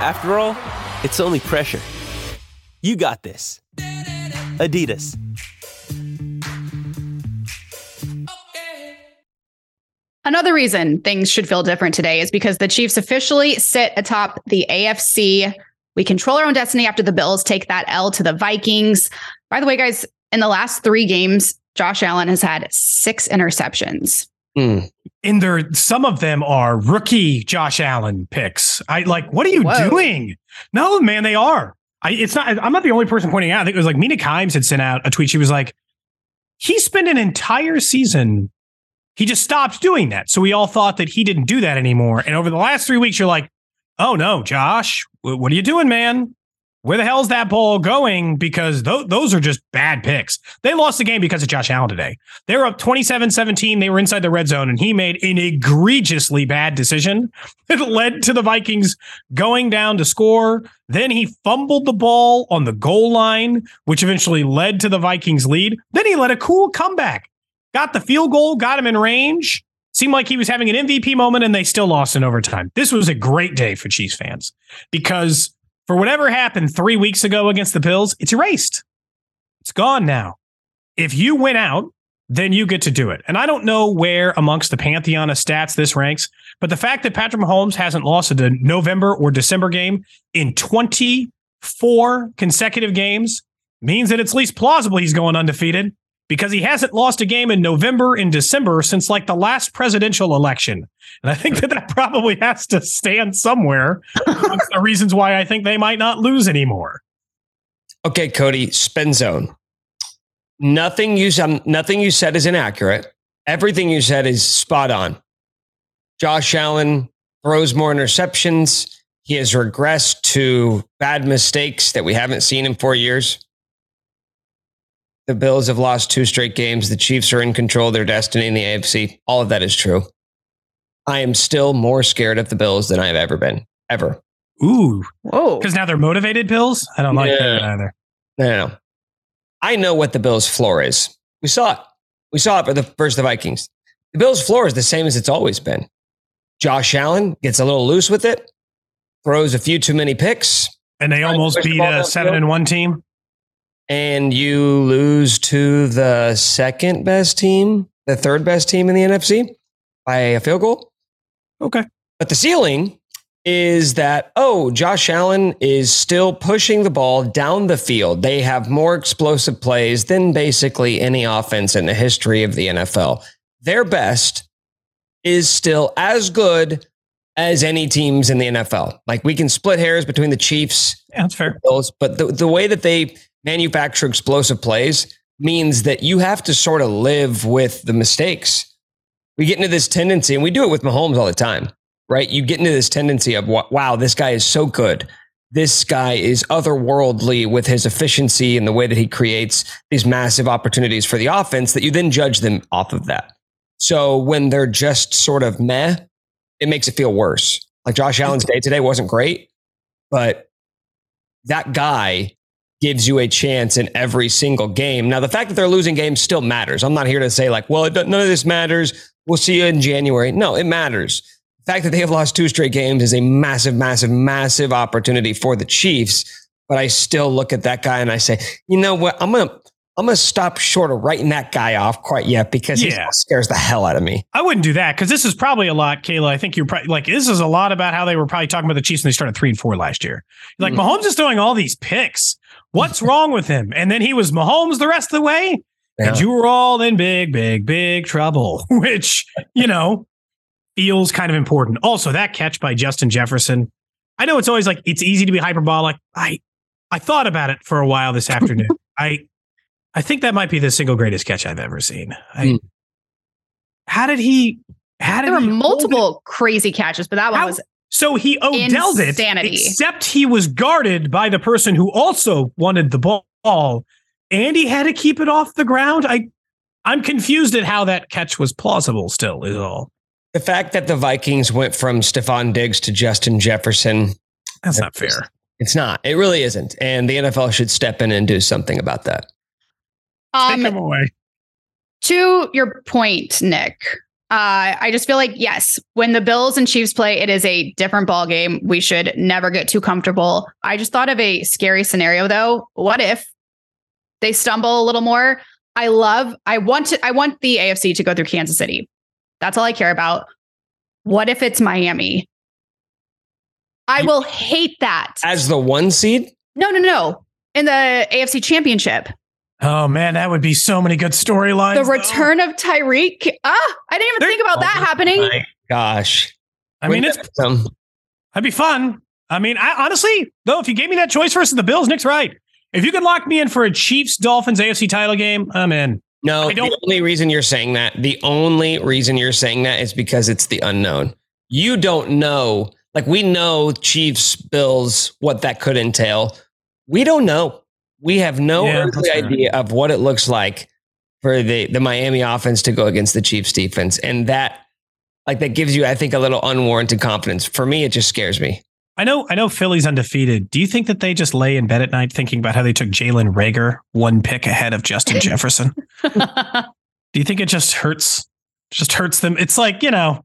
After all, it's only pressure. You got this. Adidas. Another reason things should feel different today is because the Chiefs officially sit atop the AFC. We control our own destiny after the Bills take that L to the Vikings. By the way, guys, in the last three games, Josh Allen has had six interceptions. Mm. And there, some of them are rookie Josh Allen picks. I like, what are you Whoa. doing? No, man, they are. I, it's not. I'm not the only person pointing out. I think it was like Mina Kimes had sent out a tweet. She was like, he spent an entire season. He just stopped doing that. So we all thought that he didn't do that anymore. And over the last three weeks, you're like, oh no, Josh, what are you doing, man? Where the hell's that ball going? Because th- those are just bad picks. They lost the game because of Josh Allen today. They were up 27 17. They were inside the red zone, and he made an egregiously bad decision that led to the Vikings going down to score. Then he fumbled the ball on the goal line, which eventually led to the Vikings lead. Then he led a cool comeback, got the field goal, got him in range. Seemed like he was having an MVP moment, and they still lost in overtime. This was a great day for Chiefs fans because for whatever happened three weeks ago against the Bills, it's erased. It's gone now. If you win out, then you get to do it. And I don't know where amongst the pantheon of stats this ranks, but the fact that Patrick Mahomes hasn't lost a November or December game in 24 consecutive games means that it's least plausible he's going undefeated because he hasn't lost a game in November and December since like the last presidential election. And I think that that probably has to stand somewhere. the reasons why I think they might not lose anymore. Okay, Cody, spin zone. Nothing you nothing you said is inaccurate. Everything you said is spot on. Josh Allen throws more interceptions. He has regressed to bad mistakes that we haven't seen in four years. The Bills have lost two straight games. The Chiefs are in control of their destiny in the AFC. All of that is true. I am still more scared of the Bills than I have ever been, ever. Ooh. Whoa. Because now they're motivated Bills? I don't like that either. No, no, no. I know what the Bills' floor is. We saw it. We saw it for the first the Vikings. The Bills' floor is the same as it's always been. Josh Allen gets a little loose with it, throws a few too many picks. And they almost beat a seven and one team and you lose to the second best team, the third best team in the NFC by a field goal. Okay. But the ceiling is that, oh, Josh Allen is still pushing the ball down the field. They have more explosive plays than basically any offense in the history of the NFL. Their best is still as good as any teams in the NFL. Like we can split hairs between the Chiefs. Yeah, that's fair. Bills, but the, the way that they manufacture explosive plays means that you have to sort of live with the mistakes. We get into this tendency, and we do it with Mahomes all the time, right? You get into this tendency of, wow, this guy is so good. This guy is otherworldly with his efficiency and the way that he creates these massive opportunities for the offense that you then judge them off of that. So when they're just sort of meh, it makes it feel worse. Like Josh Allen's day today wasn't great, but that guy gives you a chance in every single game. Now, the fact that they're losing games still matters. I'm not here to say, like, well, none of this matters. We'll see you in January. No, it matters. The fact that they have lost two straight games is a massive, massive, massive opportunity for the Chiefs. But I still look at that guy and I say, you know what? I'm going to. I'm to stop short of writing that guy off quite yet because yeah. he scares the hell out of me. I wouldn't do that because this is probably a lot, Kayla. I think you're probably like, this is a lot about how they were probably talking about the Chiefs and they started three and four last year. Like, mm-hmm. Mahomes is doing all these picks. What's wrong with him? And then he was Mahomes the rest of the way. Yeah. And you were all in big, big, big trouble, which, you know, feels kind of important. Also, that catch by Justin Jefferson. I know it's always like it's easy to be hyperbolic. I I thought about it for a while this afternoon. I I think that might be the single greatest catch I've ever seen. I, mm. How did he? How did there were multiple crazy catches, but that one how, was So he Odelled Insanity. it, except he was guarded by the person who also wanted the ball, and he had to keep it off the ground. I, I'm confused at how that catch was plausible. Still, is all. The fact that the Vikings went from Stefon Diggs to Justin Jefferson, That's not fair. it's not. It really isn't. And the NFL should step in and do something about that. Um, Take him away. to your point, Nick, uh, I just feel like yes, when the Bills and Chiefs play, it is a different ball game. We should never get too comfortable. I just thought of a scary scenario though. What if they stumble a little more? I love. I want to. I want the AFC to go through Kansas City. That's all I care about. What if it's Miami? I will hate that. As the one seed, No, no, no. In the AFC Championship, Oh man, that would be so many good storylines. the though. return of Tyreek. Ah, I didn't even There- think about that happening. my gosh. I mean, it's Wouldn't that be some- That'd be fun. I mean, I honestly, though, if you gave me that choice versus the Bills, Nick's right. If you could lock me in for a Chiefs Dolphins AFC title game, I'm in. No, I don't- the only reason you're saying that, the only reason you're saying that is because it's the unknown. You don't know. Like we know Chiefs, Bills, what that could entail. We don't know. We have no Yeah, earthly that's idea of what it looks like for the the Miami offense to go against the Chiefs defense, and that like that gives you, I think, a little unwarranted confidence. For me, it just scares me. I know, I know Philly's undefeated. Do you think that they just lay in bed at night thinking about how they took Jalen Reagor one pick ahead of Justin Jefferson? Do you think it just hurts? Just hurts them. It's like, you know,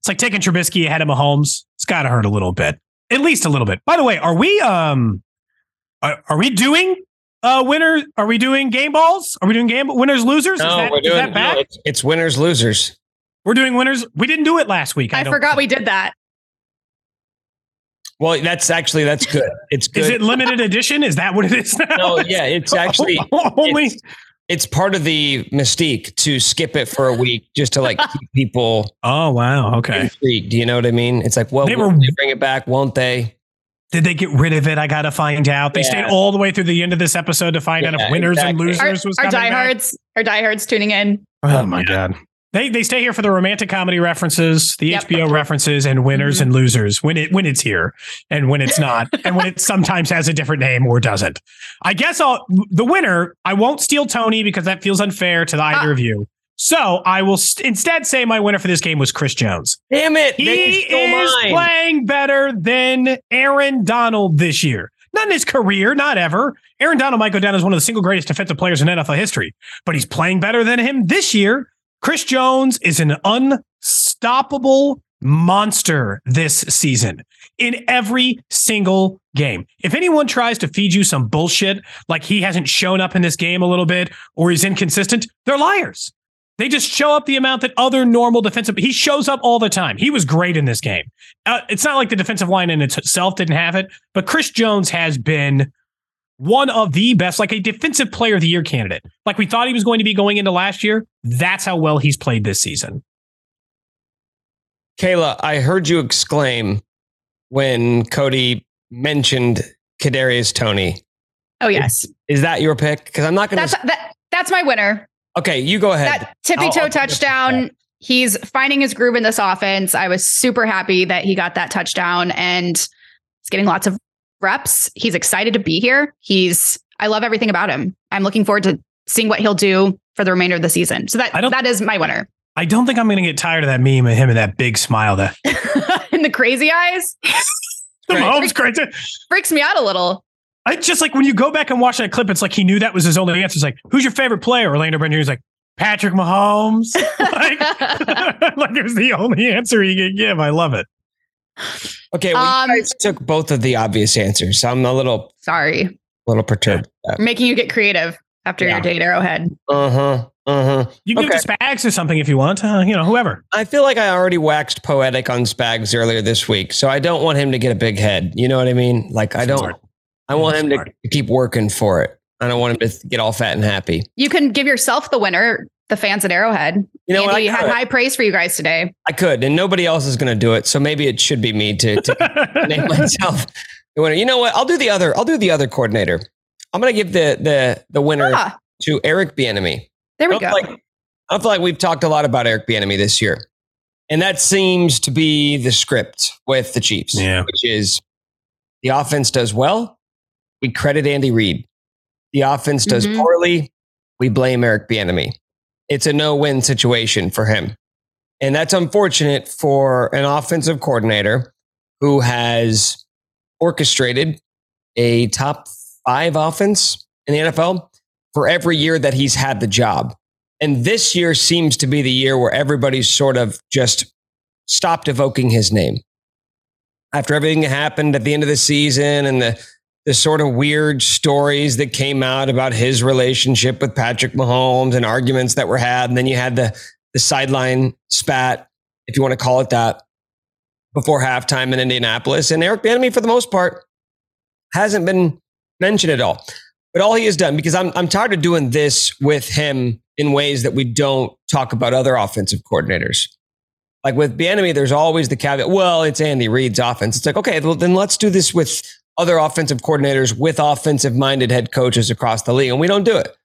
it's like taking Trubisky ahead of Mahomes. It's gotta hurt a little bit. At least a little bit. By the way, are we um are, are we doing uh winner are we doing game balls? Are we doing game winners losers? is that, we're is doing that back? no, it's, it's winners losers. We're doing winners. We didn't do it last week. I don't forgot we did that. Well, that's actually that's good. It's good. Is it limited edition? Is that what it is now? No, yeah, it's actually only. it's, it's part of the mystique to skip it for a week just to like keep people oh wow. Okay. intrigued. You know what I mean? It's like, well, They will were- they bring it back? Won't they? Did they get rid of it? I gotta find out. They Yeah. stayed all the way through the end of this episode to find out if winners and losers Our, was our coming back. diehards, our diehards tuning in. Oh my god. They they stay here for the romantic comedy references, the Yep. HBO references, and winners Mhm. and losers when it when it's here and when it's not, and when it sometimes has a different name or doesn't. I guess I'll the winner. I won't steal Toney because that feels unfair to either Ah. of you. So I will st- instead say my winner for this game was Chris Jones. Damn it! He is mine. playing better than Aaron Donald this year. Not in his career, not ever. Aaron Donald might go down as one of the single greatest defensive players in NFL history, but he's playing better than him this year. Chris Jones is an unstoppable monster this season in every single game. If anyone tries to feed you some bullshit like he hasn't shown up in this game a little bit or he's inconsistent, they're liars. They just show up the amount that other normal defensive. He shows up all the time. He was great in this game. Uh, it's not like the defensive line in itself didn't have it, but Chris Jones has been one of the best, like a defensive player of the year candidate. Like we thought he was going to be going into last year. That's how well he's played this season. Kayla, I heard you exclaim when Cody mentioned Kadarius Toney. Oh yes, Is that your pick? Because I'm not going that's to. that. That's my winner. Okay, you go ahead. That tippy I'll- toe I'll- touchdown. He's finding his groove in this offense. I was super happy that he got that touchdown and he's getting lots of reps. He's excited to be here. He's I love everything about him. I'm looking forward to seeing what he'll do for the remainder of the season. So that I don't- that is my winner. I don't think I'm going to get tired of that meme of him and that big smile. That in the crazy eyes the Right. Mahomes crazy. freaks me out a little. I just like when you go back and watch that clip. It's like he knew that was his only answer. It's like, who's your favorite player? Orlando Brown Jr. is like Patrick Mahomes. like, like it was the only answer he could give. I love it. Okay, well, Um, you guys took both of the obvious answers. So I'm a little, Sorry, a little perturbed. making you get creative after Yeah. your date Arrowhead. Uh huh. Uh huh. You can give to Spags or something if you want. Uh, you know, whoever. I feel like I already waxed poetic on Spags earlier this week, so I don't want him to get a big head. You know what I mean? Like I don't. Smart. I want him to keep working for it. I don't want him to get all fat and happy. You can give yourself the winner. The fans at Arrowhead. You know what? I Andy had high praise for you guys today. I could, and nobody else is going to do it. So maybe it should be me to, to name myself the winner. You know what? I'll do the other. I'll do the other coordinator. I'm going to give the the the winner Ah, to Eric Bieniemy. there I we don't go. feel like I don't feel like we've talked a lot about Eric Bieniemy this year. And that seems to be the script with the Chiefs, Yeah. which is the offense does well, we credit Andy Reid. The offense does Mhm. poorly, we blame Eric Bieniemy. It's a no-win situation for him. And that's unfortunate for an offensive coordinator who has orchestrated a top five offense in the NFL for every year that he's had the job. And this year seems to be the year where everybody's sort of just stopped evoking his name. After everything that happened at the end of the season and the the sort of weird stories that came out about his relationship with Patrick Mahomes and arguments that were had, and then you had the the sideline spat, if you want to call it that, before halftime in Indianapolis. And Eric Bieniemy, for the most part, hasn't been mentioned at all. But all he has done, because I'm I'm tired of doing this with him in ways that we don't talk about other offensive coordinators. Like with Bieniemy, there's always the caveat. Well, it's Andy Reid's offense. It's like okay, well, then let's do this with other offensive coordinators with offensive minded head coaches across the league, and we don't do it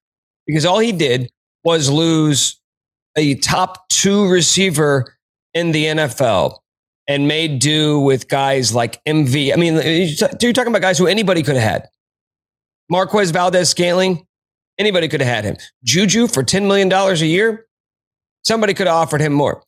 because all he did was lose a top two receiver in the NFL and made do with guys like MV. I mean, you're talking about guys who anybody could have had. Marquez Valdes Scantling, anybody could have had him. Juju for $10 million a year, somebody could have offered him more.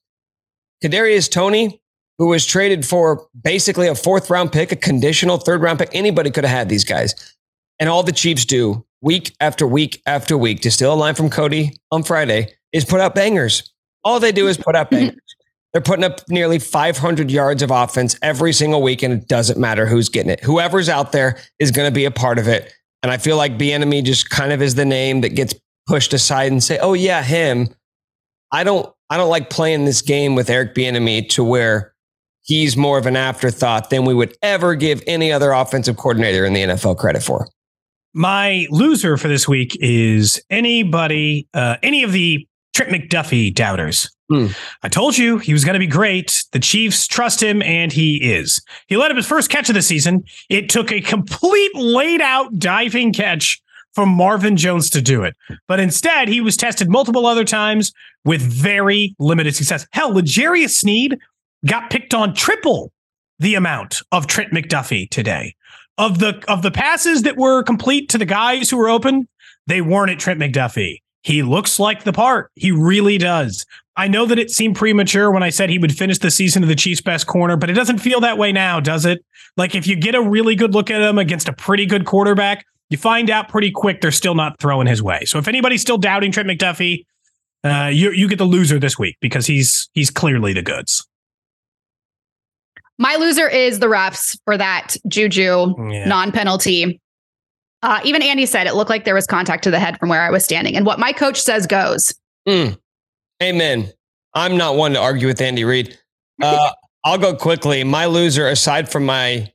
Kadarius Toney, who was traded for basically a fourth round pick, a conditional third round pick, anybody could have had these guys. And all the Chiefs do week after week after week, to steal a line from Cody on Friday, is put up bangers. All they do is put up bangers. They're putting up nearly 500 yards of offense every single week, and it doesn't matter who's getting it. Whoever's out there is going to be a part of it. And I feel like Bieniemy just kind of is the name that gets pushed aside and say, "Oh yeah, him." I don't. I don't like playing this game with Eric Bieniemy to where he's more of an afterthought than we would ever give any other offensive coordinator in the NFL credit for. My loser for this week is anybody, uh, any of the Trent McDuffie doubters. Hmm. I told you he was going to be great. The Chiefs trust him, and he is. He led up his first catch of the season. It took a complete laid out diving catch from Marvin Jones to do it. But instead, he was tested multiple other times with very limited success. Hell, L'Jarius Sneed got picked on triple the amount of Trent McDuffie today. Of the of the passes that were complete to the guys who were open, they weren't at Trent McDuffie. He looks like the part. He really does. I know that it seemed premature when I said he would finish the season of the Chiefs' best corner, but it doesn't feel that way now, does it? Like if you get a really good look at him against a pretty good quarterback, you find out pretty quick they're still not throwing his way. So if anybody's still doubting Trent McDuffie, uh, you you get the loser this week because he's he's clearly the goods. My loser is the refs for that Juju Yeah. non penalty. Uh, even Andy said it looked like there was contact to the head from where I was standing. And what my coach says goes. Mm. Amen. I'm not one to argue with Andy Reid. Uh, I'll go quickly. My loser, aside from my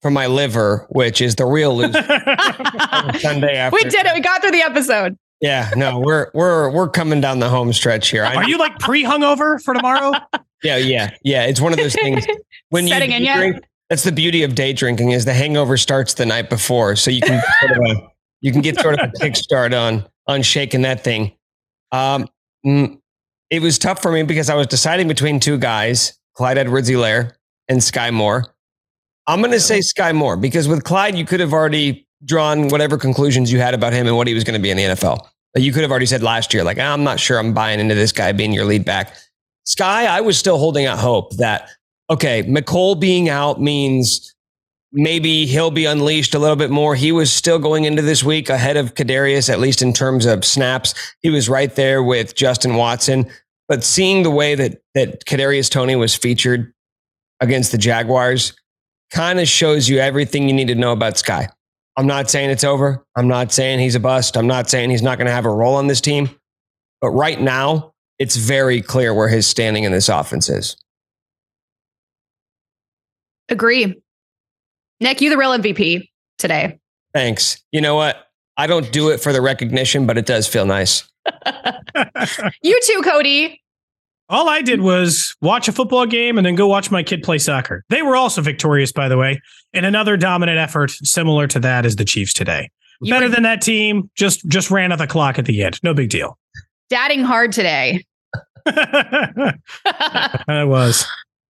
from my liver, which is the real loser, Sunday after. We did it. We got through the episode. Yeah, no, we're we're we're coming down the home stretch here. I Are you like pre hungover for tomorrow? Yeah, yeah, yeah. It's one of those things when Setting you in yet? drink. That's the beauty of day drinking is the hangover starts the night before, so you can sort of a, you can get sort of a kickstart on on shaking that thing. Um, it was tough for me because I was deciding between two guys, Clyde Edwards-Helaire and Sky Moore. I'm going to say Sky Moore because with Clyde, you could have already drawn whatever conclusions you had about him and what he was going to be in the NFL. You could have already said last year, like, I'm not sure I'm buying into this guy being your lead back. Sky, I was still holding out hope that, okay, Mecole being out means maybe he'll be unleashed a little bit more. He was still going into this week ahead of Kadarius, at least in terms of snaps. He was right there with Justin Watson. But seeing the way that that Kadarius Toney was featured against the Jaguars kind of shows you everything you need to know about Sky. I'm not saying it's over. I'm not saying he's a bust. I'm not saying he's not going to have a role on this team. But right now, it's very clear where his standing in this offense is. Agree. Nick, you the real MVP today. Thanks. You know what? I don't do it for the recognition, but it does feel nice. You too, Cody. All I did was watch a football game and then go watch my kid play soccer. They were also victorious, by the way, in another dominant effort similar to that as the Chiefs today. You Better were than that team. Just just ran out the clock at the end. No big deal. dadding hard today. I was.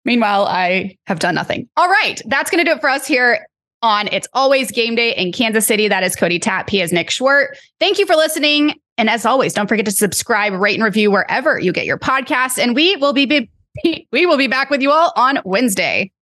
Meanwhile, I have done nothing. All right. That's going to do it for us here on It's Always Game Day in Kansas City. That is Cody Tapp. He is Nick Schwerdt. Thank you for listening. And as always, don't forget to subscribe, rate, and review wherever you get your podcasts. And we will be, be we will be back with you all on Wednesday.